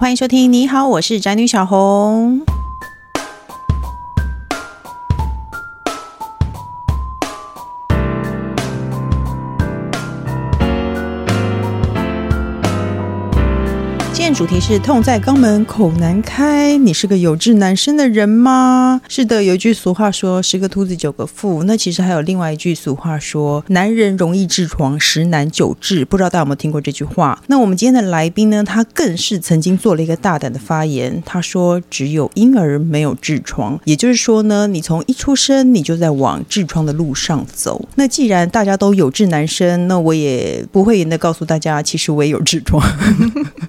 欢迎收听，你好，我是宅女小红。主题是痛在肛门口难开，你是个有志男生的人吗？是的，有一句俗话说“十个秃子九个富”，那其实还有另外一句俗话说“男人容易痔疮，十男九痔”。不知道大家有没有听过这句话？那我们今天的来宾呢？他更是曾经做了一个大胆的发言，他说：“只有婴儿没有痔疮。”也就是说呢，你从一出生你就在往痔疮的路上走。那既然大家都有志男生，那我也不会严的告诉大家，其实我也有痔疮。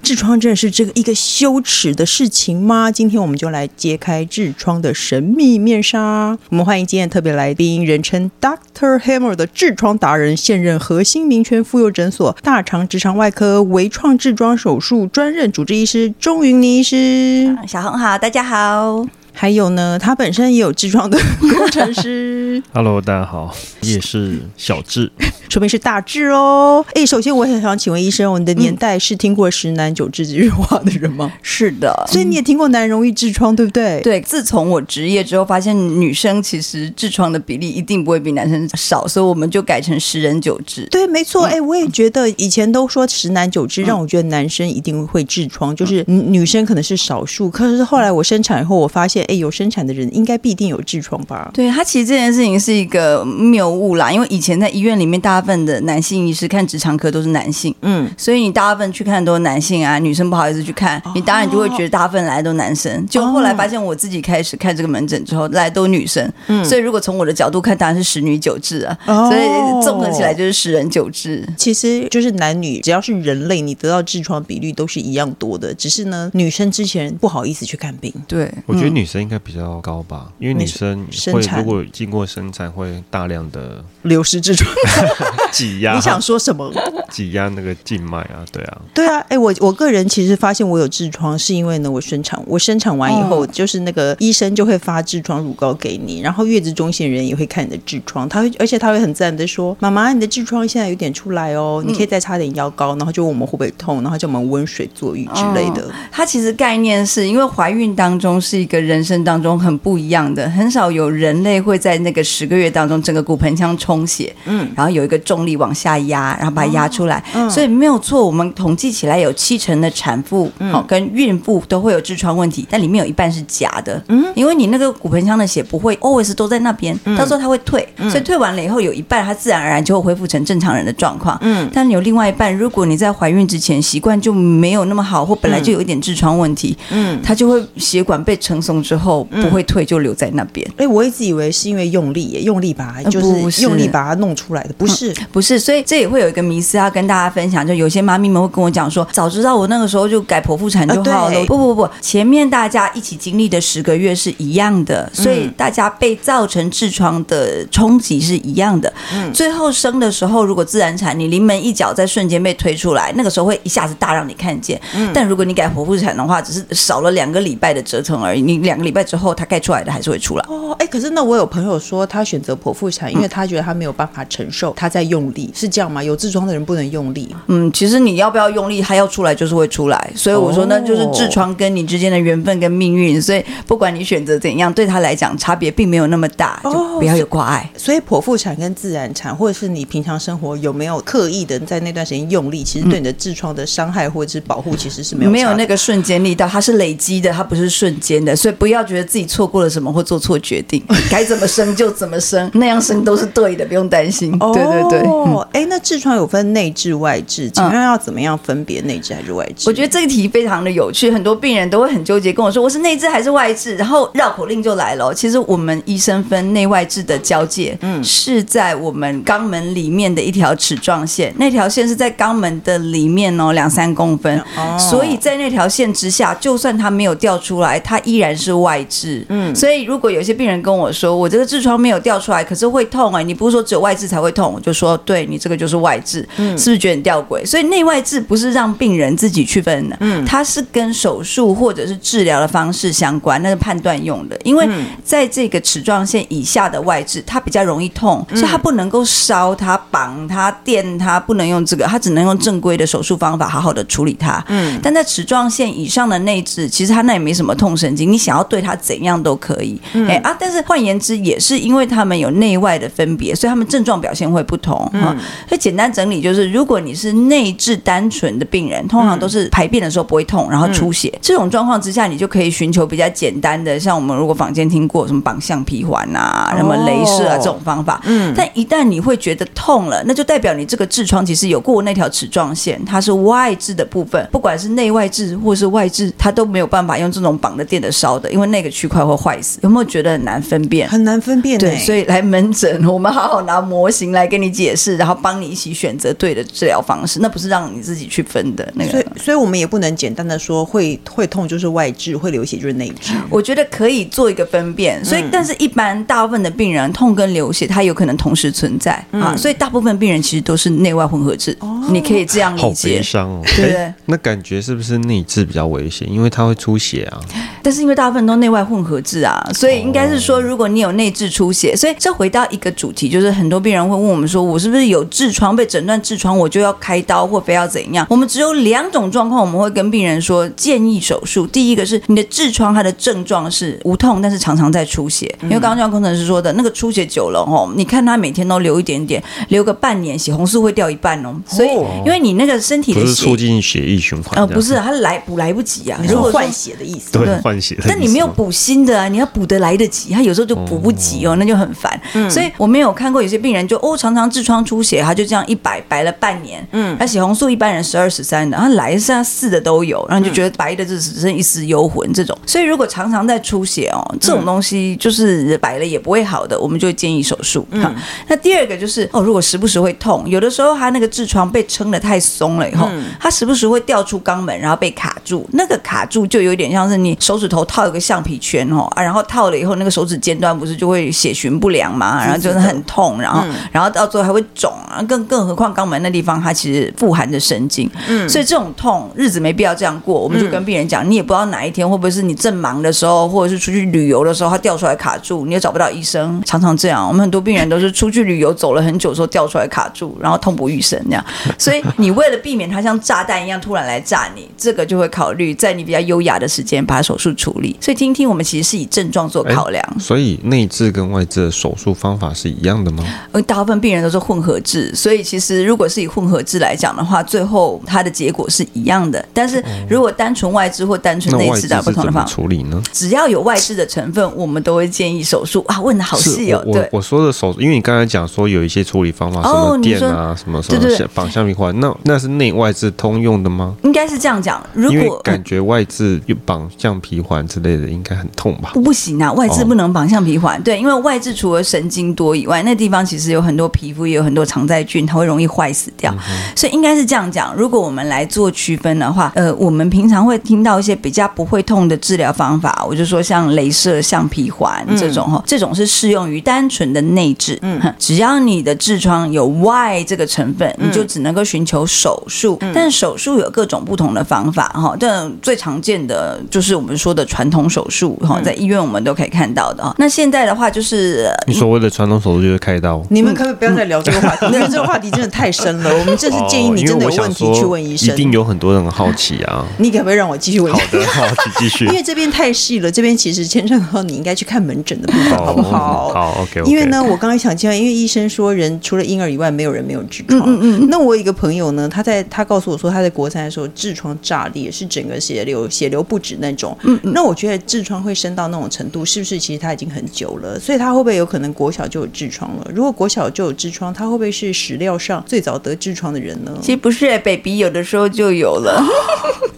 痔疮这。是这个一个羞耻的事情吗？今天我们就来揭开痔疮的神秘面纱。我们欢迎今天特别来宾，人称 Doctor Hammer 的痔疮达人，现任核心名权妇幼诊所大肠直肠外科微创痔疮手术专任主治医师钟云妮医师。小红好，大家好。还有呢，他本身也有痔疮的 工程师。Hello，大家好，也是小痔。说明是大痔哦！哎，首先我很想请问医生，我们的年代是听过“十男九痔”这句话的人吗？是的，所以你也听过男人容易痔疮，对不对？对。自从我职业之后，发现女生其实痔疮的比例一定不会比男生少，所以我们就改成十人九痔。对，没错。哎，我也觉得以前都说十男九痔，让我觉得男生一定会痔疮，就是女生可能是少数。可是后来我生产以后，我发现，哎，有生产的人应该必定有痔疮吧？对，他其实这件事情是一个谬误啦，因为以前在医院里面，大部分的男性医师看直肠科都是男性，嗯，所以你大部分去看都是男性啊，女生不好意思去看，你当然就会觉得大部分来都男生。就后来发现我自己开始看这个门诊之后，来都女生，嗯，所以如果从我的角度看，当然是十女九痔啊，所以综合起来就是十人九痔。其实就是男女只要是人类，你得到痔疮比率都是一样多的，只是呢，女生之前不好意思去看病。对，我觉得女生应该比较高吧，因为女生会如果经过生产会大量的流失痔疮 挤压。你想说什么？挤压那个静脉啊，对啊，对啊。哎，我我个人其实发现我有痔疮，是因为呢，我生产，我生产完以后，就是那个医生就会发痔疮乳膏给你，然后月子中心人也会看你的痔疮，他会，而且他会很自然的说：“妈妈，你的痔疮现在有点出来哦，你可以再擦点药膏。”然后就问我们会不会痛，然后叫我们温水坐浴之类的。它其实概念是因为怀孕当中是一个人生当中很不一样的，很少有人类会在那个十个月当中整个骨盆腔充血，嗯，然后有一个重力往下压，然后把它压出来，哦嗯、所以没有错。我们统计起来有七成的产妇，嗯、哦，跟孕妇都会有痔疮问题，但里面有一半是假的，嗯，因为你那个骨盆腔的血不会 always 都在那边，嗯、到时候它会退，嗯、所以退完了以后有一半它自然而然就会恢复成正常人的状况，嗯，但有另外一半，如果你在怀孕之前习惯就没有那么好，或本来就有一点痔疮问题，嗯，它就会血管被撑松之后不会退，就留在那边。哎、嗯，我一直以为是因为用力，用力把它就是用力把它弄出来的，不是，嗯、不是，所以这也会有一个迷思要跟大家分享，就有些妈咪们会跟我讲说，早知道我那个时候就改剖腹产就好了。呃、不不不，前面大家一起经历的十个月是一样的，所以大家被造成痔疮的冲击是一样的。嗯，最后生的时候如果自然产，你临门一脚在瞬间被推出来，那个时候会一下子大让你看见。嗯，但如果你改剖腹产的话，只是少了两个礼拜的折腾而已。你两个礼拜之后，它该出来的还是会出来。哦，哎，可是那我有朋友说他选择剖腹产，因为他觉得他没有办法承受他在用力，是这样吗？有痔疮的人不能用力。嗯，其实你要不要用力，它要出来就是会出来。所以我说，那就是痔疮跟你之间的缘分跟命运。所以不管你选择怎样，对他来讲差别并没有那么大，就不要有挂碍。所以剖腹产跟自然产，或者是你平常生活有没有刻意的在那段时间用力，其实对你的痔疮的伤害或者是保护其实是没有没有那个瞬间力道，它是累积的，它不是瞬间的。所以不要觉得自己错过了什么或做错决定，该怎么生就怎么生，那样生都是对的，不用担心。对对对。哦，哎，那痔疮有分内痔外痔，请问要怎么样分别内痔还是外痔？我觉得这个题非常的有趣，很多病人都会很纠结，跟我说我是内痔还是外痔，然后绕口令就来了。其实我们医生分内外痔的交界，嗯，是在我们肛门里面的一条齿状线，那条线是在肛门的里面哦，两三公分，哦，所以在那条线之下，就算它没有掉出来，它依然是外痔。嗯，所以如果有些病人跟我说，我这个痔疮没有掉出来，可是会痛哎、欸，你不是说只有外痔才会痛？我就说，对你这个就是外痔，嗯，是不是觉得很吊诡？所以内外痔不是让病人自己区分的，嗯，它是跟手术或者是治疗的方式相关，那是判断用的。因为在这个齿状线以下的外痔，它比较容易痛，所以它不能够烧它、绑它、电它，不能用这个，它只能用正规的手术方法好好的处理它。嗯，但在齿状线以上的内痔，其实它那也没什么痛神经，你想要对他怎样都可以。哎啊，但是换言之，也是因为他们有内外的分别，所以他们症状表现会不同啊。所以简单整理就是，如果你是内痔单纯的病人，通常都是排便的时候不会痛，然后出血，这种状况之下，你就可以寻求比较简单的，像我们如果坊间听过什么绑橡皮环啊、什么镭射啊这种方法。嗯，但一旦你会觉得痛了，那就代表你这个痔疮其实有过那条齿状线，它是外痔的部分，不管是内外痔或是外痔，它都没有办法用这种绑的、电的、烧的，因为那个区块会坏死。有没有觉得很难分辨？很难分辨。对，所以来门诊，我们好好拿模型来跟你解释，然后帮你一起选择对的治疗方式。那不是让你自己去分的那个。所以，所以我们也不能简单的说会会痛就是外痔，会流血就是内痔。我觉得可以做一个分辨。所以，但是一般大部分的病人痛跟流血，它有可能同时存在啊。所以，大部分病人其实都是内外混合痔。哦，你可以这样理解。好悲伤哦。对不对？那感觉是不是内痔比较危险？因为它会出血啊。但是因为大部分都内外混合痔啊，所以应该是说，如果你有内痔出血，所以这回到一个主题，就是很多病人会问我们说，我是不是有痔疮？被诊断痔疮，我就要开刀或非要怎样？我们只有两种状况，我们会跟病人说建议手术。第一个是你的痔疮它的症状是无痛，但是常常在出血，因为刚刚像工程师说的那个出血久了哦，你看他每天都流一点点，流个半年血红素会掉一半哦，所以因为你那个身体的血不是促进血液循环，呃，不是，它来补来不及啊，如果换血的意思，对，换血，但你没有补新的啊，你要补得来得及，他有时候就补不及哦，那就很烦。嗯，所以我没有看过有些病人就哦，常常痔疮出血，他就这样一摆摆了半年，嗯，那血红素一般人十二十三的，然后来剩下四的都有，然后就觉得白的就只剩一丝幽魂这种。所以如果常常在出血哦，这种东西就是摆了也不会好的，我们就会建议手术。嗯，那第二个就是哦，如果时不时会痛，有的时候他那个痔疮被撑得太松了以后，他时不时会掉出肛门，然后被卡住，那个卡住就有点像是你手指头套一个橡皮圈哦啊，然后套了以后那个手指尖端不是就会血循不良嘛，然后就是很痛，然后然后到最后还会肿啊，更更何况肛门那地方它其实富含着神经，嗯，所以这种痛日子没必要这样过，我们就跟病人讲，你也不知道哪一天会不会是你正忙的时候，或者是出去旅游的时候，它掉出来卡住，你也找不到医生，常常这样，我们很多病人都是出去旅游走了很久的时候掉出来卡住，然后痛不欲生那样，所以你为了避免它像炸弹一样突然来炸你，这个就会考虑在你比较优雅的时间把手术处理。所以听听我们其实是以症状做考量，所以内痔跟外痔的手术方法是一样的吗？呃，大部分病人都是混合痔，所以其实如果是以混合痔来讲的话，最后它的结果是一样的。但是如果单纯外痔或单纯内痔的不同的方法处理呢？只要有外痔的成分，我们都会建议手术啊。问的好细哦，对，我说的手术，因为你刚才讲说有一些处理方法，什么电啊，什么 什么绑橡皮环，那那是内外痔通用的吗？应该是这样讲。如果感觉外痔又绑橡皮环之类的，应该很痛吧？不行啊，外痔不能绑橡皮环。对，因为外痔除了神经多以外，那地方其实有很多皮肤，也有很多常在菌，它会容易坏死掉。所以应该是这样讲。如果我们来做区分的话，呃，我们平常会听到一些比较不会痛的治疗方法，我就说像镭射橡皮环这种哈，这种是适用于单纯的内痔。嗯，只要你的痔疮有外这个成分，你就只能够寻求手术。但手术有各种不同的方法哈，但最常见的就是我们说的传统手术哈，在医院我们都可以看到的哈。那现在的话就是你所谓的传统手术就是开刀。你们可不可以不要再聊这个话题？因为这个话题真的太深了。我们这是建议你真的有问题去问医生。一定有很多人好奇啊。你可不可以让我继续问？好的，好，继续。因为这边太细了，这边其实牵扯到你应该去看门诊的部分，好不好？好，OK。因为呢，我刚刚想讲，因为医生说人除了婴儿以外，没有人没有痔疮。嗯嗯。那我有一个朋友呢，他在他告诉我说，他在国三的时候痔疮炸裂，是整个血流血流不止那种。嗯嗯。那我觉得痔疮会深到那种程度，是不是其实他已经很久了？所以他会不会有可能国小就有痔疮了？如果国小就有痔疮，他会不会是史料上最早得痔疮的人呢？其实不是，欸，baby 有的时候就有了。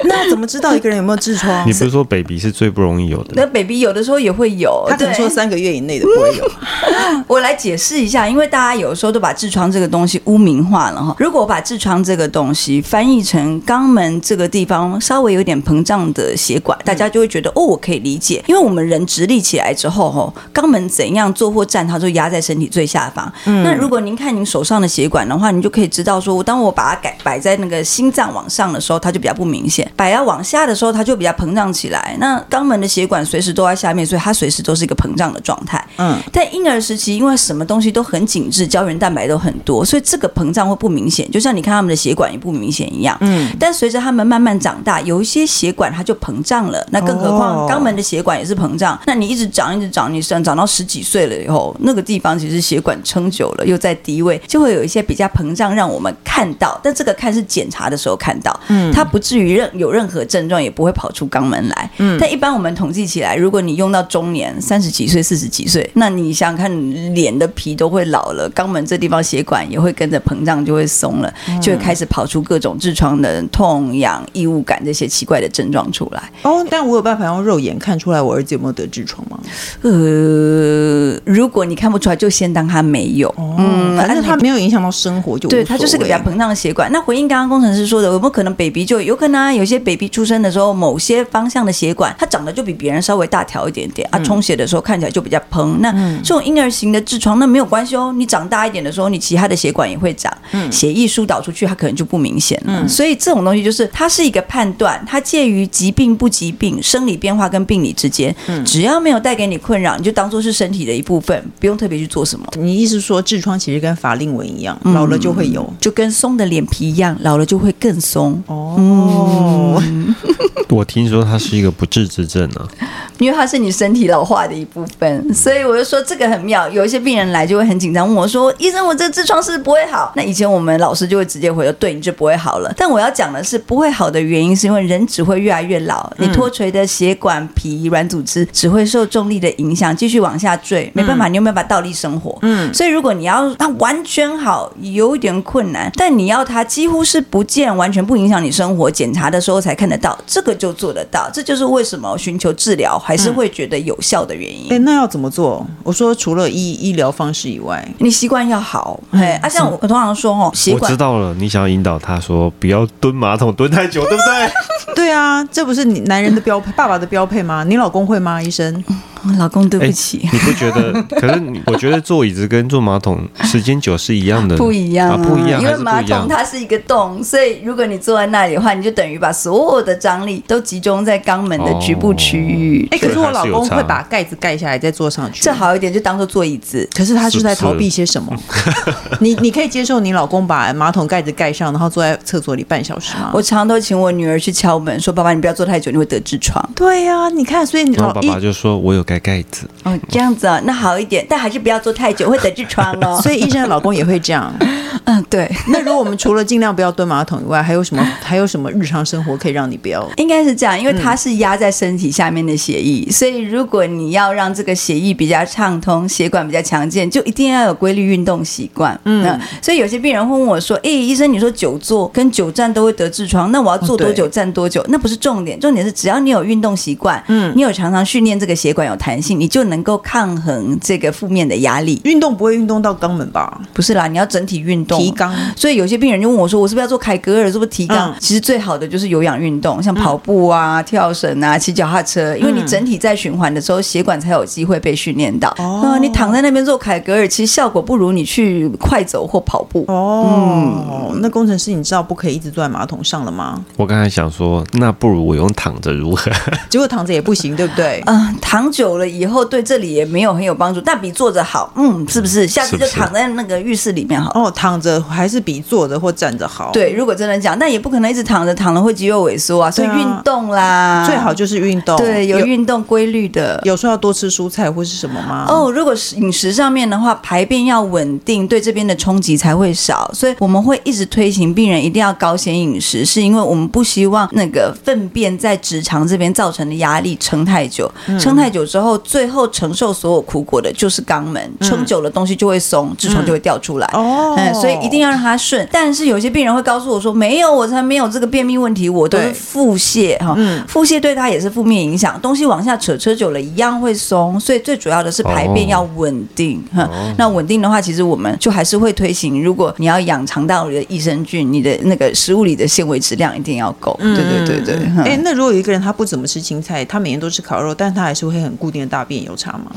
那怎么知道一个人有没有痔疮？你不是说 baby 是最不容易有的？那 baby 有的时候也会有，他可能说三个月以内的不会有。我来解释一下，因为大家有的时候都把痔疮这个东西污名化了哈。如果我把痔疮这个东西翻译成肛门这个地方稍微有点膨胀的血管，大家就会觉得哦，我可以理解，因为我们人直立起来之后，哈，肛门怎样坐或站，它就压在身体最下方。嗯，那如果您看您手上的血管的话，你就可以知道说，当我把它改摆在那个心脏往上的时候，它就比较不明显；摆要往下的时候，它就比较膨胀起来。那肛门的血管随时都在下面，所以它随时都是一个膨胀的状态。嗯，在婴儿时期，因为什么东西都很紧致，胶原蛋白都很多，所以这个膨胀会不明显。就像你看他们的血管也不明显一样。嗯，但随着他们慢慢长大，有一些血管它就膨胀了。那更何况肛门的血管也是膨胀。那你一直长，一直长，你长长到十几岁了以后，那个地方其实血管撑久了，又在低位，就会有一些比较膨胀，让我们看到。但这个看是检查的时候看到，嗯，它不至于任有任何症状，也不会跑出肛门来。嗯，但一般我们统计起来，如果你用到中年，三十几岁、四十几岁，那你想想看，脸的皮都会老了，肛门这地方血管也会跟着膨胀，就会松了，就会开始跑出各种痔疮的痛痒、异物感这些奇怪的症状出来。哦，但我有办法用肉眼看出来我儿子有没有得痔疮吗？呃，如果你看不出来，就先当他没有。哦、嗯，反正他没有影响到生活就，就对，他就是个比较膨胀的血管。那回应刚刚工程师说的，有没有可能 baby 就有可能啊？有些 baby 出生的时候，某些方向的血管它长得就比别人稍微大条一点点、嗯、啊，充血的时候看起来就比较膨。那这种婴儿型的痔疮，那没有关系哦。你长大一点的时候，你其他的血管也会长，嗯，血液疏导出去，它可能就不明显了。嗯，所以这种东西就是它是一个判断，它介于疾病不疾病、生理变化跟病理之间。嗯，只要没有带给你困扰，你就当做是身体的一部分，不用特别去做什么。你意思说痔疮其实跟法令纹一样，老了就会有，就跟松的脸皮一样，老了就会更松。哦，嗯、我听说它是一个不治之症呢、啊，因为它是你身体老化的一部分，所以我就说这个很妙。有一些病人来就会很紧张，问我说：“医生，我这个痔疮是不是不会好？”那以前我们老师就会直接回说：“对，你就不会好了。”但我要讲的是，不会好的原因是因为人只会越来越老，你脱垂的血管、皮、软组织只会受重力的影响，继续往下坠，没办法，你有没有办法倒立生活？嗯，所以如果你要它完全好，有一点困难，但你要它几乎是不见，完全不影响你生活，检查的时候才看得到，这个就做得到。这就是为什么寻求治疗还是会觉得有效的原因。哎、嗯，那要怎么做？我说除了医医疗方式以外，你习惯要好。哎、嗯，啊，像我我通常说哦，习惯。我知道了，你想要引导他说不要蹲马桶蹲太久，对不对？对啊，这不是你男人的标配，爸爸的标配吗？你老公会吗？医生？老公，对不起。欸、你不觉得？可是我觉得坐椅子跟坐马桶时间久是一样的，不一样，啊，不一样。因为马桶它是一个洞，所以如果你坐在那里的话，你就等于把所有的张力都集中在肛门的局部区域。哎、哦欸，可是我老公会把盖子盖下来再坐上去，这好一点，就当做坐椅子。可是他是在逃避些什么？你你可以接受你老公把马桶盖子盖上，然后坐在厕所里半小时吗？我常常都请我女儿去敲门，说：“爸爸，你不要坐太久，你会得痔疮。”对呀、啊，你看，所以你老爸爸就说：“我有盖盖子。”哦这样子啊，那好一点，但还是不要坐太久，会得痔疮哦。所以医生的老公也会这样。嗯，对。那如果我们除了尽量不要蹲马桶以外，还有什么？还有什么日常生活可以让你不要？应该是这样，因为它是压在身体下面的血液，嗯、所以如果你要让这个血液比较畅通，血管比较强健，就一定要有规律运动习惯。嗯，所以有些病人会问我说：“哎，医生，你说久坐跟久站都会得痔疮，那我要坐多久站多久？那不是重点，重点是只要你有运动习惯，嗯，你有常常训练这个血管有弹性，你就能够抗衡这个负面的压力。运动不会运动到肛门吧？不是啦，你要整体运动提肛。所以有些病人就问我说：“我是不是要做凯格尔？是不是提肛？”嗯、其实最好的就是有氧运动，像跑步啊、嗯、跳绳啊、骑脚踏车，因为你整体在循环的时候，血管才有机会被训练到。哦、嗯，你躺在那边做凯格尔，其实效果不如你去快走或跑步。哦，嗯、那工程师，你知道不可以一直坐在马桶上了吗？我刚才想说，那不如我用躺着如何？结果躺着也不行，对不对？嗯，躺久了以后对这里也没有很有帮助，但比坐着好。嗯，是不是？下次就躺在那个浴室里面好。哦，躺着还是比坐着或站着好。对，如果真的讲，但也不可能一直躺着，躺了会肌肉萎缩啊。所以运动啦，最好就是运动。对，有运动规律的。有时候要多吃蔬菜或是什么吗？哦，如果是饮食上面的话，排便要稳定，对这边的冲击才会少。所以我们会一直推行病人一定要高纤饮食，是因为我们不希望那个粪便在直肠这边造成的压力撑太久，撑太久之后。候，最后承受所有苦果的就是肛门，撑、嗯、久了东西就会松，痔疮就会掉出来。哦、嗯，所以一定要让它顺。但是有些病人会告诉我说，没有，我才没有这个便秘问题，我都是腹泻哈。嗯，腹泻对他也是负面影响，东西往下扯，扯久了一样会松。所以最主要的是排便要稳定哈、哦嗯。那稳定的话，其实我们就还是会推行，如果你要养肠道里的益生菌，你的那个食物里的纤维质量一定要够。嗯、对对对对。哎、嗯，那如果有一个人他不怎么吃青菜，他每天都吃烤肉，但他还是会很固定的大便，有差吗？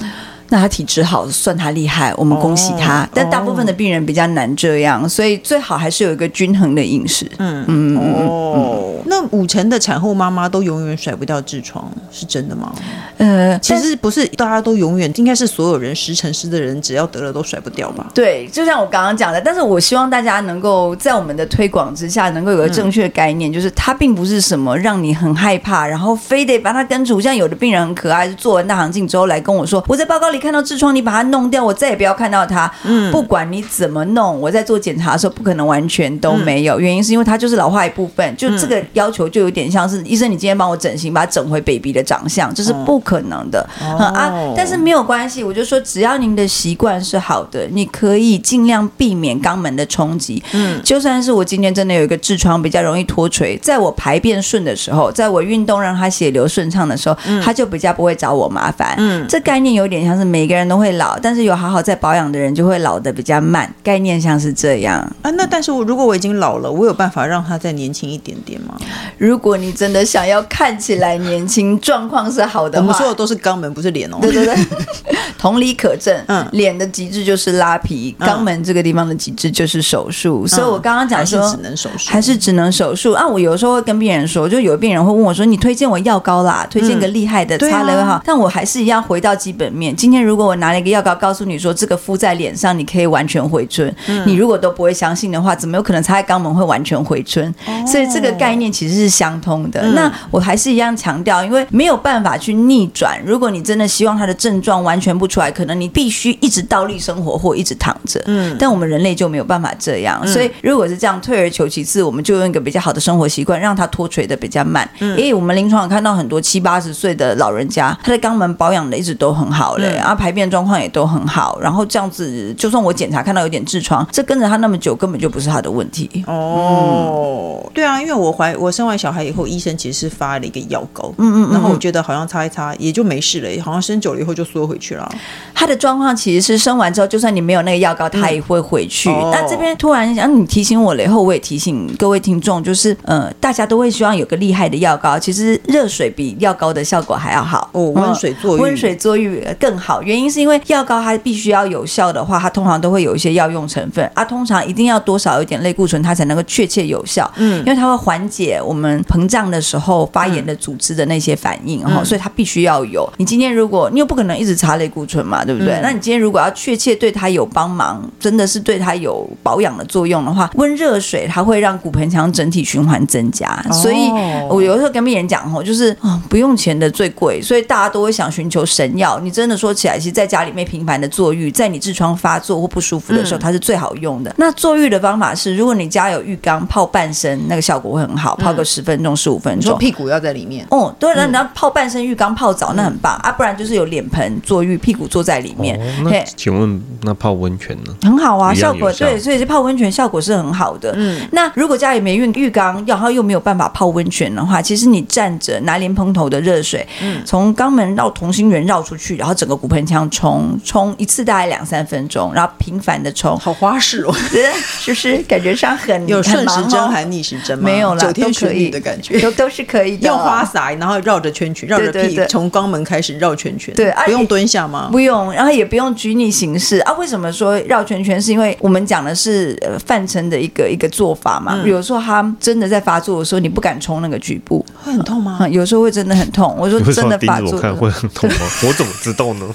那他体质好，算他厉害，我们恭喜他。哦、但大部分的病人比较难这样，所以最好还是有一个均衡的饮食。嗯嗯哦、嗯。那五成的产后妈妈都永远甩不掉痔疮，是真的吗？呃，其实不是，大家都永远，应该是所有人十成十的人，只要得了都甩不掉吧？对，就像我刚刚讲的，但是我希望大家能够在我们的推广之下，能够有个正确的概念，嗯、就是它并不是什么让你很害怕，然后非得把它根除。像有的病人很可爱，是做完大肠镜之后来跟我说，我在报告里。看到痔疮，你把它弄掉，我再也不要看到它。嗯，不管你怎么弄，我在做检查的时候不可能完全都没有。嗯、原因是因为它就是老化一部分，就这个要求就有点像是、嗯、医生，你今天帮我整形，把它整回 baby 的长相，这是不可能的。哦、嗯啊，但是没有关系，我就说只要您的习惯是好的，你可以尽量避免肛门的冲击。嗯，就算是我今天真的有一个痔疮比较容易脱垂，在我排便顺的时候，在我运动让它血流顺畅的时候，它就比较不会找我麻烦。嗯，这概念有点像是。每个人都会老，但是有好好在保养的人就会老的比较慢。概念像是这样啊。那但是我如果我已经老了，我有办法让他再年轻一点点吗？如果你真的想要看起来年轻，状况是好的话，我们说的都是肛门，不是脸哦。对对对，同理可证。嗯，脸的极致就是拉皮，肛门这个地方的极致就是手术。嗯、所以我刚刚讲说，还是只能手术，还是只能手术啊。我有时候会跟病人说，就有病人会问我说：“你推荐我药膏啦，推荐个厉害的，擦了哈。”但我还是一样回到基本面。今天如果我拿了一个药膏，告诉你说这个敷在脸上，你可以完全回春。嗯、你如果都不会相信的话，怎么有可能擦在肛门会完全回春？哦、所以这个概念其实是相通的。嗯、那我还是一样强调，因为没有办法去逆转。如果你真的希望它的症状完全不出来，可能你必须一直倒立生活或一直躺着。嗯，但我们人类就没有办法这样。嗯、所以如果是这样，退而求其次，我们就用一个比较好的生活习惯，让它脱垂的比较慢。嗯，因为我们临床有看到很多七八十岁的老人家，他的肛门保养的一直都很好嘞，嗯、然后排便状况也都很好。然后这样子，就算我检查看到有点痔疮，这跟着他那么久，根本就不是他的问题。哦，嗯、对啊，因为我怀我生完小孩以后，医生其实是发了一个药膏，嗯，嗯嗯，然后我觉得好像擦一擦也就没事了，好像生久了以后就缩回去了。他的状况其实是生完之后，就算你没有那个药膏，他也会回去。嗯、那这边突然想你提醒我了以后，我也提醒各位听众，就是呃，大家都会希望有个厉害的药膏，其实热水比药膏的效果还要好哦，温水坐浴，温水坐浴更好。原因是因为药膏它必须。要有效的话，它通常都会有一些药用成分啊，通常一定要多少有点类固醇，它才能够确切有效。嗯，因为它会缓解我们膨胀的时候发炎的组织的那些反应，哈、嗯，所以它必须要有。你今天如果你又不可能一直擦类固醇嘛，对不对？嗯、那你今天如果要确切对它有帮忙，真的是对它有保养的作用的话，温热水它会让骨盆腔整体循环增加。哦、所以我有时候跟病人讲，吼，就是啊、哦，不用钱的最贵，所以大家都会想寻求神药。你真的说起来，其实在家里面频繁的坐浴，在你痔疮发作或不舒服的时候，它是最好用的。嗯、那坐浴的方法是，如果你家有浴缸，泡半身，那个效果会很好，泡个十分钟、十五分钟。屁股要在里面？哦，对，那你要泡半身浴缸泡澡，那很棒、嗯、啊。不然就是有脸盆坐浴，屁股坐在里面。哦、那请问，那泡温泉呢？很好啊，效果对，所以是泡温泉效果是很好的。嗯，那如果家里没浴浴缸，然后又没有办法泡温泉的话，其实你站着拿莲蓬头的热水，嗯，从肛门绕同心圆绕出去，然后整个骨盆腔冲冲一次大概两三分钟，然后频繁的冲，好花式哦，是不是感觉上很 有顺时针还逆时针吗？没有了，九天玄女的感觉，都都是可以的。用花洒，然后绕着圈圈，绕着屁，从肛门开始绕圈圈。对，不用蹲下吗？不用，然后也不用拘泥形式啊。为什么说绕圈圈？是因为我们讲的是呃泛称的一个一个做法嘛。有时候他真的在发作的时候，你不敢冲那个局部，会很痛吗？有时候会真的很痛。我说真的发作，看会很痛吗？我怎么知道呢？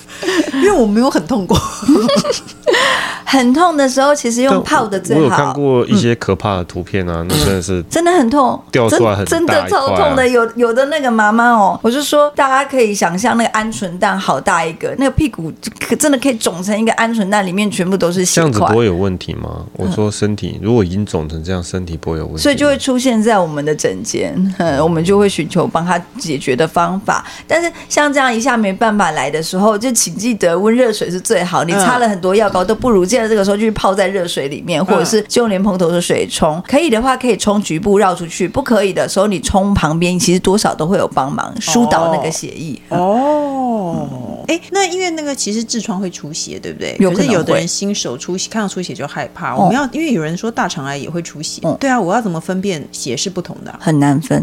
因为我没有很痛过。很痛的时候，其实用泡的最好。我有看过一些可怕的图片啊，那真的是 真的很痛，掉出来很真的超痛的。有有的那个妈妈哦，我就说大家可以想象那个鹌鹑蛋好大一个，那个屁股可真的可以肿成一个鹌鹑蛋，里面全部都是血块。这样子不会有问题吗？我说身体如果已经肿成这样，身体不会有问题，所以就会出现在我们的诊间，我们就会寻求帮他解决的方法。但是像这样一下没办法来的时候，就请记得温热水是最好。你擦了很多药膏都不如，现在这个时候就去泡在热水里面，或者是就用莲蓬头的水冲。可以的话，可以冲局部绕出去；不可以的时候，你冲旁边，其实多少都会有帮忙疏导那个血液。哦，哎、嗯，那因为那个其实痔疮会出血，对不对？有可是有的人新手出血，看到出血就害怕。我们要，因为有人说大肠癌也会出血，对啊，我要怎么分辨血是不同的？很难分。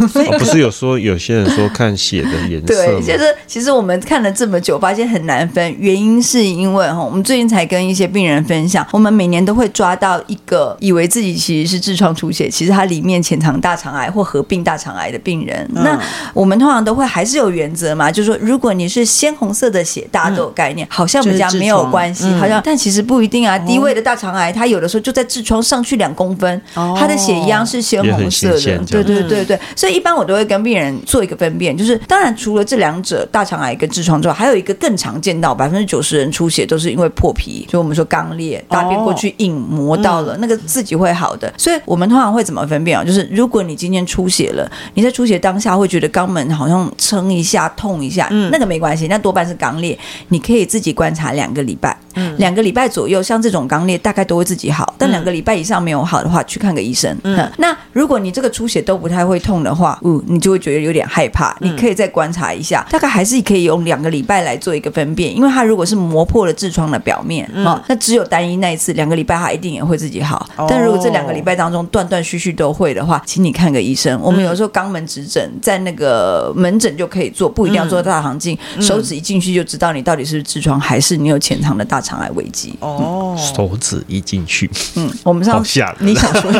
哦、不是有说有些人说看血的颜色？对，就是其实我们看了这么久，发现很难分。原因是因为哈，我们最近才跟一些病人分享，我们每年都会抓到一个以为自己其实是痔疮出血，其实它里面潜藏大肠癌或合并大肠癌的病人。嗯、那我们通常都会还是有原则嘛，就是说如果你是鲜红色的血，大家都有概念，嗯、好像比较没有关系，好像但其实不一定啊。低位的大肠癌，它有的时候就在痔疮上去两公分，它的血一样是鲜红色的。对对对对，所以一般我都会跟病人做一个分辨，就是当然除了这两者大肠癌跟痔疮之外，还有一个更常见到百分之九十人出血都是因为破皮，就我们说肛裂，大便过去硬磨到了，那个自己会好的。所以我们通常会怎么分辨啊？就是如果你今天出血了，你在出血当下会觉得肛门好像撑一下痛一下，那个没关系，那多半是肛裂，你可以自己观察两个礼拜，嗯。两个礼拜左右，像这种肛裂大概都会自己好，但两个礼拜以上没有好的话，去看个医生。嗯，那如果你这个出血都不太会痛的话，嗯，你就会觉得有点害怕，你可以再观察一下，大概还是可以用两个礼拜来做一个分辨，因为它如果是磨破了痔疮的表面，哦，那只有单一那一次，两个礼拜它一定也会自己好。但如果这两个礼拜当中断断续续都会的话，请你看个医生。我们有时候肛门指诊在那个门诊就可以做，不一定要做大肠镜，手指一进去就知道你到底是痔疮还是你有潜藏的大肠癌危机。哦，手指一进去，嗯，我们上次你想说，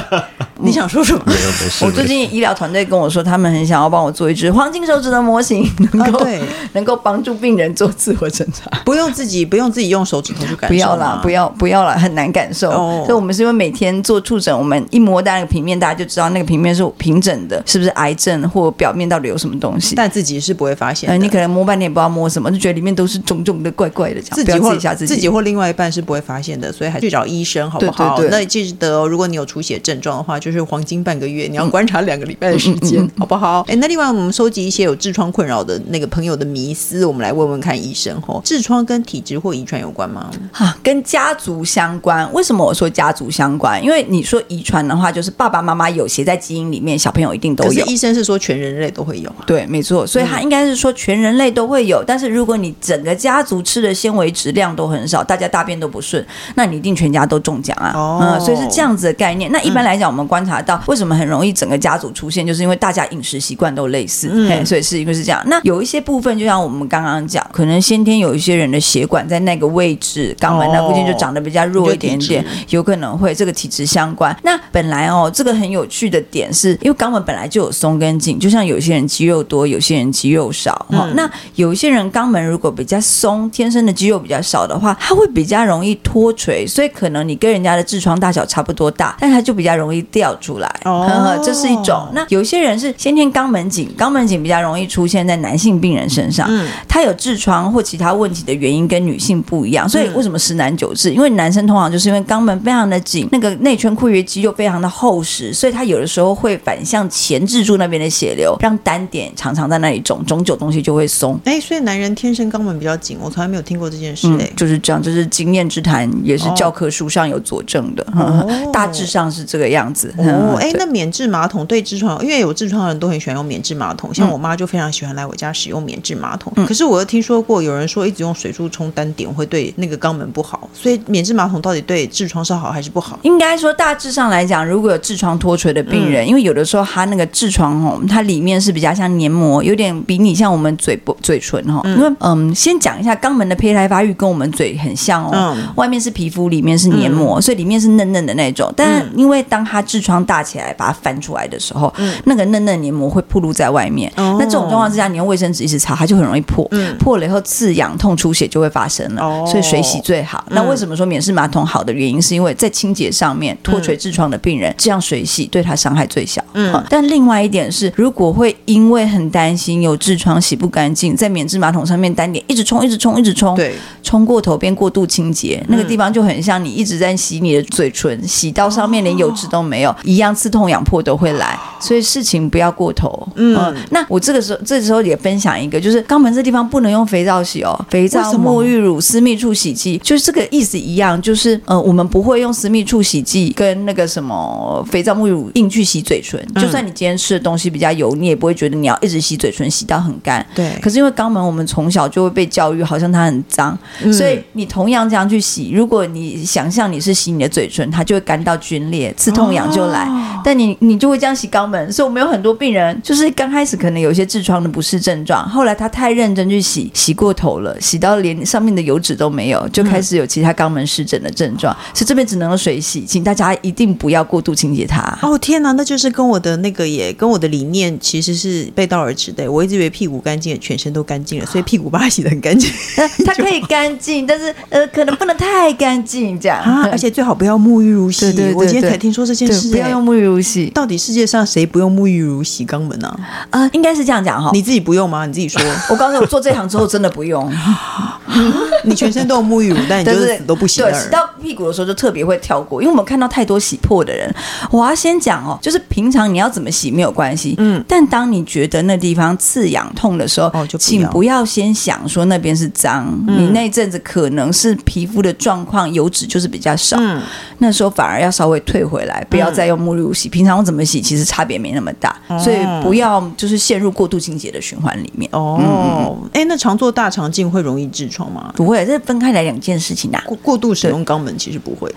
你想说什么？我最近医疗团队跟我说，他们很想要帮我做一只黄金手指的模型，能够对，能够帮助病人做自我检查，不用自己不用自己用手指头去感受。不要啦，不要不要啦，很难感受。所以我们是因为每天做触诊，我们一摸到那个平面，大家就知道那个平面是平整的，是不是癌症或表面到底有什么东西？但自己是不会发现。你可能摸半天也不知道摸什么，就觉得里面都是肿肿的、怪怪的，这样。自己或自己或另外一半是不会发现的，所以还是去找医生好不好？对对对，那记得，哦如果你有出血症状的话，就是黄金半个月，你要观察两个礼拜的时间，好不好？哎，那另外我们收集一些有痔疮困扰的那个朋友的迷思，我们来问问看医生吼，痔疮跟体质或遗传有关吗？哈，跟家族相关。为什么我说家族相关？因为你说遗传的话，就是爸爸妈妈有写在基因里面，小朋友一定都有。医生是说全人类都会有。对，没错。所以他应该是说全人类都会有。但是如果你整个家族吃的纤维质量都很少，大家大便都不顺，那你一定全家都中奖啊。哦、嗯。所以是这样子的概念。那一般来讲，我们观察到为什么很容易整个家族出现，就是因为大家饮食习惯都类似。嗯。所以是因为是这样。那有一些部分，就像我们刚刚讲，可能先天有一些人的血管在那个位置，肛门那附近就长得比较弱一点点，有可能会这个体质相关。那本来哦，这个很有趣的点是，因为肛门本来就有松跟紧，就像有些人肌肉多，有些人肌肉少。哈、嗯，那有一些人肛门如果比较松，天生的肌肉比较少的话，它会比较容易脱垂，所以可能你跟人家的痔疮大小差不多大，但它就比较容易掉出来。哦呵呵，这是一种。那有些人是先天肛门紧，肛门紧比较容易出现在男性病人身上。嗯，他有痔疮或其他问题的原因跟女性不一样，所以为什么十男九痔？因为男生通常就是因为肛门非常的紧，那个内圈括约肌又非常的厚实，所以他有的时候会反向钳制住那边的血流，让单点常常在那里肿，肿久东西就会松。哎，所以男人天生肛门比较紧，我从来没有听过这件事。哎、嗯，就是这样，就是经验之谈，也是教科书上有佐证的。哦、大致上是这个样子。哦，哎，那免治马桶对痔疮，因为有痔疮的人都很喜欢用免治马桶，像我妈就非常喜欢来我家使用免治马桶。嗯、可是我又听说过有人说一直用水柱冲单点会对那个肛门不好，所以免治马桶到底对痔疮是好还是不好？应该说大致上来讲，如果有痔疮脱垂的病人，嗯、因为有的时候他那个痔疮哦，它里面是比较像黏膜，有点比你像我们嘴部嘴唇哈。因为嗯，先讲一下肛门的胚胎发育跟我们嘴很像哦，嗯、外面是皮肤，里面是黏膜，嗯、所以里面是嫩嫩的那种。但因为当它痔痔疮大起来，把它翻出来的时候，嗯、那个嫩嫩黏膜会暴露在外面。哦、那这种状况之下，你用卫生纸一直擦，它就很容易破。嗯、破了以后，刺痒、痛、出血就会发生了。哦、所以水洗最好。嗯、那为什么说免治马桶好的原因，是因为在清洁上面脱垂痔疮的病人，嗯、这样水洗对他伤害最小。嗯、啊。但另外一点是，如果会因为很担心有痔疮洗不干净，在免治马桶上面单点一直冲、一直冲、一直冲，对，冲过头变过度清洁，嗯、那个地方就很像你一直在洗你的嘴唇，洗到上面连油脂都没有，哦、一样刺痛痒破都会来。所以事情不要过头。嗯，嗯，那我这个时候这时候也分享一个，就是肛门这地方不能用肥皂洗哦，肥皂、沐浴乳、私密处洗剂，就是这个意思一样，就是呃，我们不会用私密处洗剂跟那个什么肥皂、沐浴乳硬去洗嘴唇，就算你今天吃的东西比较油，你也不会觉得你要一直洗嘴唇，洗到很干。对。可是因为肛门，我们从小就会被教育，好像它很脏，嗯、所以你同样这样去洗，如果你想象你是洗你的嘴唇，它就会干到皲裂，刺痛痒就来。哦、但你你就会这样洗肛门，所以我们有很多病人，就是刚开始可能有一些痔疮的不适症状，后来他太认真去洗，洗过头了，洗到连上面的油脂都没有，就开始有其他肛门湿疹的症状。嗯、所以这边只能用水洗，请大家一定不要过度清洁它。哦天哪，那就是跟我的那个也跟我的理念其实是背道而驰的。我一直以为屁股干净，全身都干净了，所以 屁股把它洗得很干净。它可以干净，但是呃，可能不能太干净这样。啊，而且最好不要沐浴乳洗。对对对对，我今天才听说这件事，不要用沐浴乳洗。到底世界上谁不用沐浴乳洗肛门呢？啊，呃，应该是这样讲哈。你自己不用吗？你自己说。我告诉你，我做这行之后真的不用。你全身都有沐浴乳，但你就是死都不洗。对，洗到屁股的时候就特别会跳过，因为我们看到太多洗破的人。我要先讲哦，就是平常你要怎么洗没有关系，嗯，但当你觉得那地方刺痒痛的时候，哦，就不请不要先想说那边是脏，嗯，你那阵子可能是皮肤的状况，油脂就是比较少，嗯，那时候反而要稍微退回来，不要再用沐浴露洗。平常我怎么洗，其实差别没那么大，所以不要就是陷入过度清洁的循环里面。哦，哎，那常做大肠镜会容易痔疮吗？不会，这分开来两件事情啊。过过度使用肛门其实不会。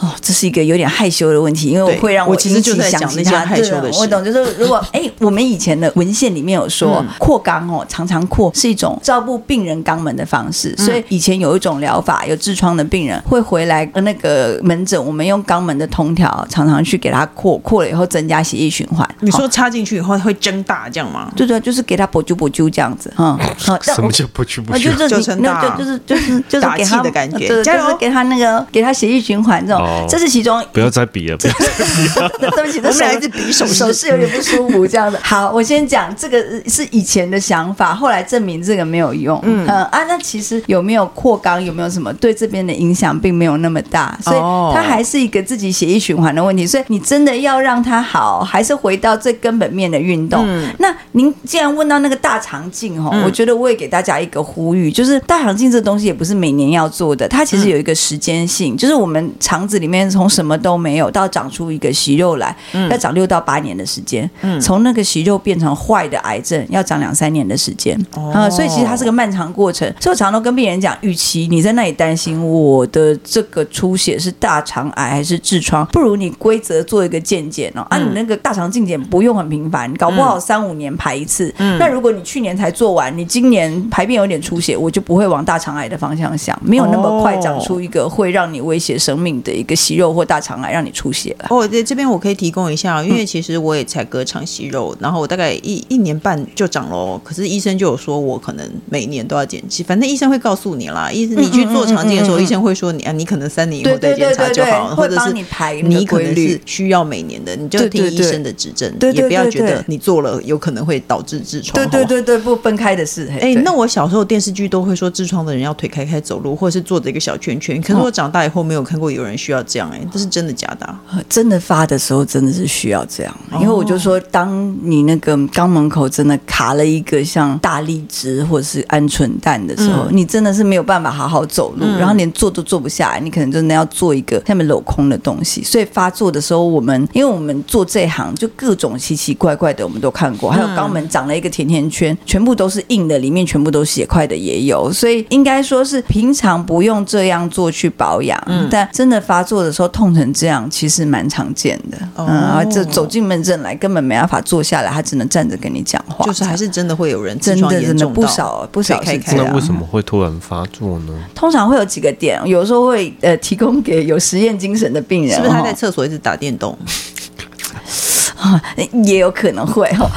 哦，这是一个有点害羞的问题，因为我会让我其实就在讲那些害羞的事。我懂，就是如果 哎，我们以前的文献里面有说，扩肛哦，常常扩是一种照顾病人肛门的方式。所以以前有一种疗法，有痔疮的病人会回来那个门诊，我们用肛门的通条常常去给他扩，扩了以后增加血液循环。你说插进去以后会增大这样吗？对对，就是给他补揪补揪这样子。嗯，什么叫补揪补揪？就增大，就就是就是就是给他的感觉，就是给他那个给他血液循环这种。这是其中。不要再比了，不要再比了。对不起，我们俩一直比手，手势有点不舒服，这样子。好，我先讲这个是以前的想法，后来证明这个没有用。嗯啊，那其实有没有扩肛，有没有什么对这边的影响，并没有那么大，所以它还是一个自己血液循环的问题。所以你真的要让它好，还是回到最根本面的运动。嗯那您既然问到那个大肠镜哦，我觉得我也给大家一个呼吁，就是大肠镜这东西也不是每年要做的，它其实有一个时间性，就是我们肠子里面从什么都没有到长出一个息肉来，要长六到八年的时间。从那个息肉变成坏的癌症，要长两三年的时间。啊，所以其实它是个漫长过程。所以我常常都跟病人讲，与其你在那里担心我的这个出血是大肠癌还是痔疮，不如你规则做一个健检哦。啊，你那个大肠镜检不用很频繁，搞不好三五年排一次。那如果你去年才做完，你今年排便有点出血，我就不会往大肠癌的方向想，没有那么快长出一个会让你威胁生命的一个息肉或大肠癌，让你出血了。哦，对，这边我可以提供一下，因为其实我也才割肠息肉，然后我大概一一年半就长了，可是医生就有说我可能每年都要检查，反正医生会告诉你啦。医生你去做肠镜的时候，医生会说你啊，你可能三年以后再检查就好了，或者是你排你可能是需要每年的，你就听医生的指正，也不要觉得你做了有可能会导致痔疮。对对对对，不分开的事。哎，那我小时候电视剧都会说痔疮的人要腿开开走路，或者是坐着一个小圈圈。可是我长大以后没有看过有人需要这样，哎，这是真的假的？真的发的时候真的是需要这样，因为我就说，当你那个肛门口真的卡了一个像大荔枝或者是鹌鹑蛋的时候，你真的是没有办法好好走路，然后连坐都坐不下来，你可能真的要做一个下面镂空的东西。所以发作的时候，我们因为我们做这行，就各种奇奇怪怪的我们都看过，还有肛门长了一个甜甜圈，全部都是硬的，里面全部都是血块的也有。所以应该说是平常不用这样做去保养，嗯但真的发作的时候痛成这样，其实蛮常见的。嗯，啊，这走进门诊来根本没办法坐下来，他只能站着跟你讲话。就是还是真的会有人真的真的不少不少是这样。那为什么会突然发作呢？通常会有几个点，有时候会呃提供给有实验精神的病人，是不是他在厕所一直打电动？也有可能会哈。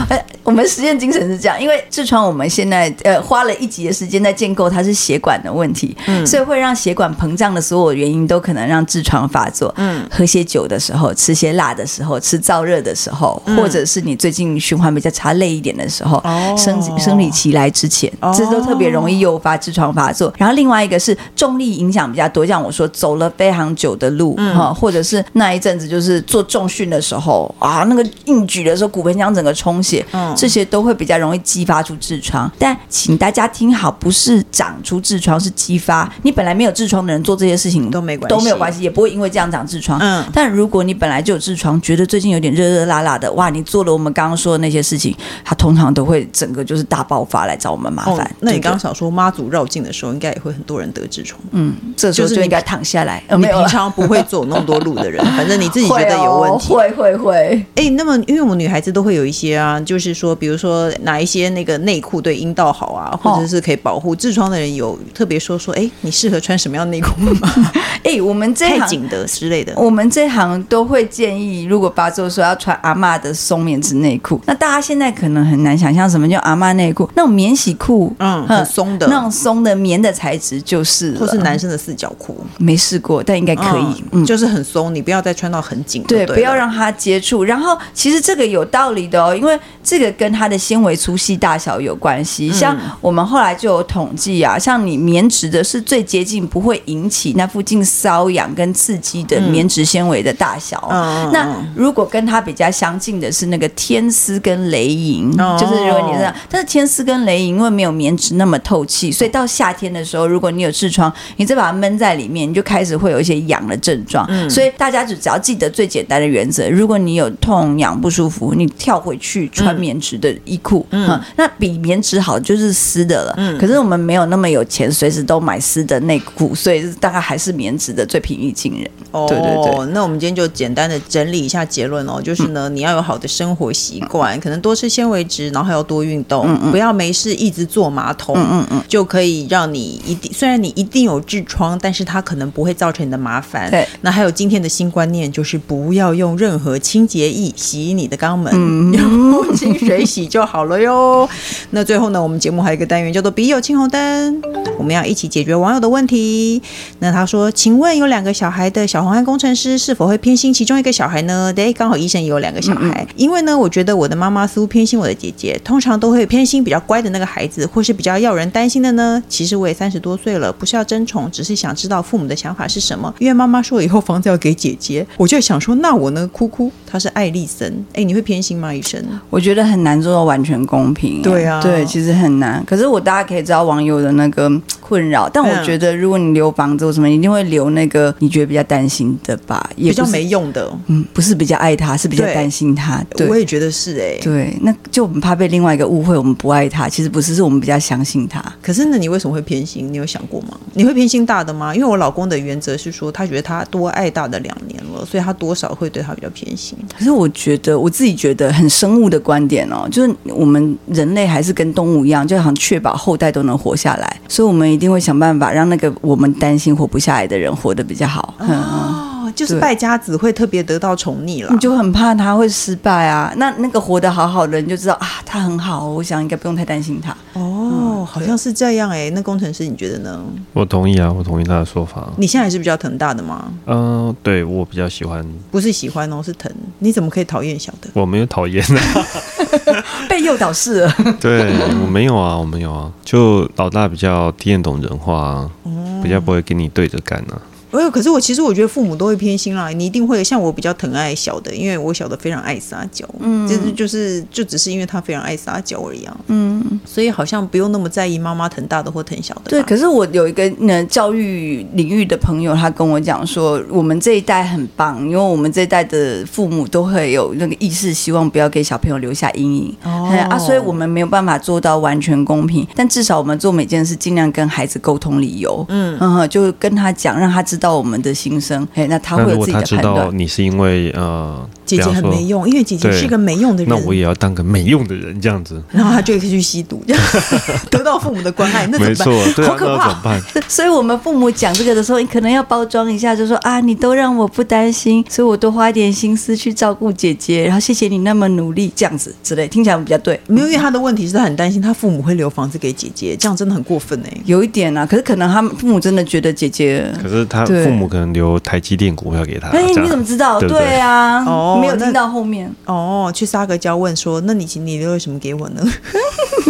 我们实验精神是这样，因为痔疮我们现在呃花了一集的时间在建构它是血管的问题，嗯，所以会让血管膨胀的所有原因都可能让痔疮发作。嗯，喝些酒的时候，吃些辣的时候，吃燥热的时候，或者是你最近循环比较差、累一点的时候，哦，生生理期来之前，这都特别容易诱发痔疮发作。然后另外一个是重力影响比较多，像我说走了非常久的路哈，或者是那一阵子就是做重训的时候啊，那个硬举的时候骨盆腔整个充血，嗯，这些都会比较容易激发出痔疮。但请大家听好，不是长出痔疮，是激发。你本来没有痔疮的人做这些事情都没关系，都没有关系，也不会因为这样长痔疮。嗯，但如果你本来就有痔疮，觉得最近有点热热辣辣的，哇，你做了我们刚刚说的那些事情，它通常都会整个就是大爆发来找我们麻烦。哦，那你刚刚想说妈祖绕境的时候，应该也会很多人得痔疮。嗯，这时候就应该躺下来。你平常不会走那么多路的人，反正你自己觉得有问题，会会会。哎，那么因为我们女孩子都会有一些啊，就是说，比如说哪一些那个内裤对阴道好啊，或者是可以保护痔疮的人，有特别说说，哎，你适合穿什么样的内裤吗？哎，我们这太紧的之类的，我们这行都会建议，如果发作说要穿阿嬷的松棉质内裤。那大家现在可能很难想象什么叫阿嬷内裤，那种免洗裤，嗯，很松的，那种松的棉的材质就是，或是男生的四角裤，没试过，但应该可以，嗯，就是很松，你不要再穿到很紧，对，不要让它接触。然后其实这个有道理的哦，因为这个跟它的纤维粗细大小有关系。像我们后来就有统计啊，像你棉质的是最接近不会引起那附近瘙痒跟刺激的棉质纤维的大小。那如果跟它比较相近的是那个天丝跟雷银，就是如果你这样，但是天丝跟雷银因为没有棉质那么透气，所以到夏天的时候，如果你有痔疮，你再把它闷在里面，你就开始会有一些痒的症状。所以大家只只要记得最简单的原则，如果你有痛痒不舒服，你跳回去穿棉质的衣裤，嗯，那比棉质好就是丝的了。嗯，可是我们没有那么有钱，随时都买丝的内裤，所以大概还是棉质的最平易近人。哦，对对对。那我们今天就简单的整理一下结论哦，就是呢，你要有好的生活习惯，可能多吃纤维质，然后还要多运动，不要没事一直坐马桶，嗯嗯嗯，就可以让你一定，虽然你一定有痔疮，但是它可能不会造成你的麻烦。对，那还有今天的新观念就是不要用任何清洁液洗你的肛门，用清水洗就好了哟。那最后呢，我们节目还有一个单元叫做“笔友青红灯”，我们要一起解决网友的问题。那他说：“请问有两个小孩的小黄安工程师是否会偏心其中一个小孩呢？”对，刚好医生也有两个小孩。因为呢，我觉得我的妈妈似乎偏心我的姐姐，通常都会偏心比较乖的那个孩子，或是比较要人担心的呢。其实我也三十多岁了，不是要争宠，只是想知道父母的想法是什么。因为妈妈说以后房子要给姐姐，我就想说，那我呢？哭哭，她是艾丽森。哎，你会偏心吗？医生？我觉得很难做到完全公平。对啊，对，其实很难。可是我大家可以知道网友的那个困扰，但我觉得如果你留房子，或什么一定会留那个你觉得比较担心的吧，也比较没用的。嗯，不是比较爱他，是比较担心他。对，我也觉得是哎。对，那就我们怕被另外一个误会，我们不爱他，其实不是，是我们比较相信他。可是那你为什么会偏心？你有想过吗？你会偏心大的吗？因为我老公的原则是说，他觉得他多爱大的两年了，所以他多少会对他比较偏心。可是我觉得我自己觉得很生物的观点哦，就是我们人类还是跟动物一样，就想确保后代都能活下来，所以我们一定会想办法让那个我们担心活不下来的人活得比较好。哦就是败家子会特别得到宠溺了，你就很怕他会失败啊。那那个活得好好的人就知道啊，他很好，我想应该不用太担心他。哦，嗯、好像是这样哎、欸。那工程师你觉得呢？我同意啊，我同意他的说法。你现在还是比较疼大的吗？嗯、呃，对我比较喜欢，不是喜欢哦，是疼。你怎么可以讨厌小的？我没有讨厌啊，被诱导式了。对我没有啊，我没有啊，就老大比较听得懂人话、啊，嗯、比较不会跟你对着干啊。哎呦，可是我其实我觉得父母都会偏心啦。你一定会像我比较疼爱小的，因为我小的非常爱撒娇，嗯，就是就是就只是因为他非常爱撒娇而已啊，嗯，所以好像不用那么在意妈妈疼大的或疼小的。对，可是我有一个呢教育领域的朋友，他跟我讲说，我们这一代很棒，因为我们这一代的父母都会有那个意识，希望不要给小朋友留下阴影，哦啊，所以我们没有办法做到完全公平，但至少我们做每件事尽量跟孩子沟通理由，嗯嗯，就跟他讲，让他知。道我们的心声，哎，那他会有自己的判断。他知道你是因为呃，姐姐很没用，因为姐姐是一个没用的人，那我也要当个没用的人这样子。然后他就可以去吸毒，这样 得到父母的关爱，那怎么办？没错，好可怕。所以我们父母讲这个的时候，你可能要包装一下，就说啊，你都让我不担心，所以我多花一点心思去照顾姐姐，然后谢谢你那么努力，这样子之类，听起来比较对。没有，因为他的问题是他很担心他父母会留房子给姐姐，这样真的很过分哎。有一点啊，可是可能他们父母真的觉得姐姐，可是他父母可能留台积电股票给他。哎，你怎么知道？对，对，对啊，哦，没有听到后面哦，去撒个娇问说，那你你留了什么给我呢？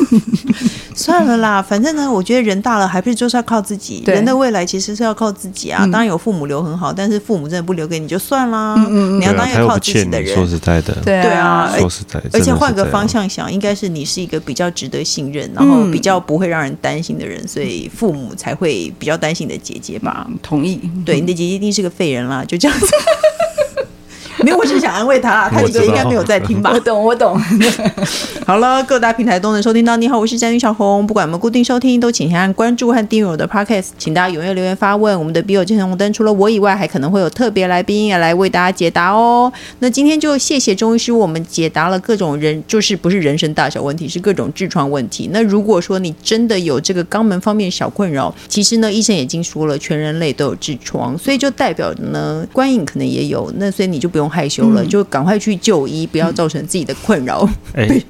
算了啦，反正呢，我觉得人大了，还不是就是要靠自己。人的未来其实是要靠自己啊。当然有父母留很好，但是父母真的不留给你就算啦。你要当一个靠自己的人。说实在的，对啊，说实在，而且换个方向想，应该是你是一个比较值得信任，然后比较不会让人担心的人，所以父母才会比较担心你的姐姐吧？同意。对，你的姐姐一定是个废人啦，就这样子。没有，我是想安慰他，他觉得应该没有在听吧？我懂，我懂。好了，各大平台都能收听到。你好，我是詹妮小红。不管我们固定收听，都请先按关注和订阅我的 Podcast。请大家踊跃留言发问。我们的笔友健身红灯除了我以外，还可能会有特别来宾也来为大家解答哦。那今天就谢谢中医师，我们解答了各种人，就是不是人生大小问题，是各种痔疮问题。那如果说你真的有这个肛门方面小困扰，其实呢，医生已经说了，全人类都有痔疮，所以就代表呢，观影可能也有。那所以你就不用。害羞了，就赶快去就医，不要造成自己的困扰。哎、欸，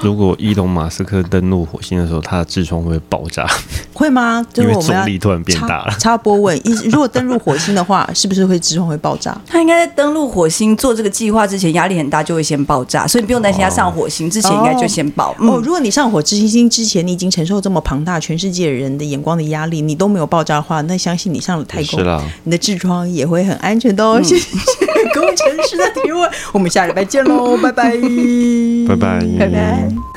如果伊隆马斯克登陆火星的时候，他的痔疮会爆炸？会吗？因为重力突然变大了。插播问：如果登陆火星的话，是不是会痔疮会爆炸？他应该在登陆火星做这个计划之前，压力很大，就会先爆炸，所以不用担心他上火星之前应该就先爆。哦，嗯、哦，如果你上火星之前，你已经承受这么庞大全世界人的眼光的压力，你都没有爆炸的话，那相信你上了太空，是啦，你的痔疮也会很安全的哦。谢谢 工程师的提问，我们下礼拜见喽，拜拜，拜拜，拜拜。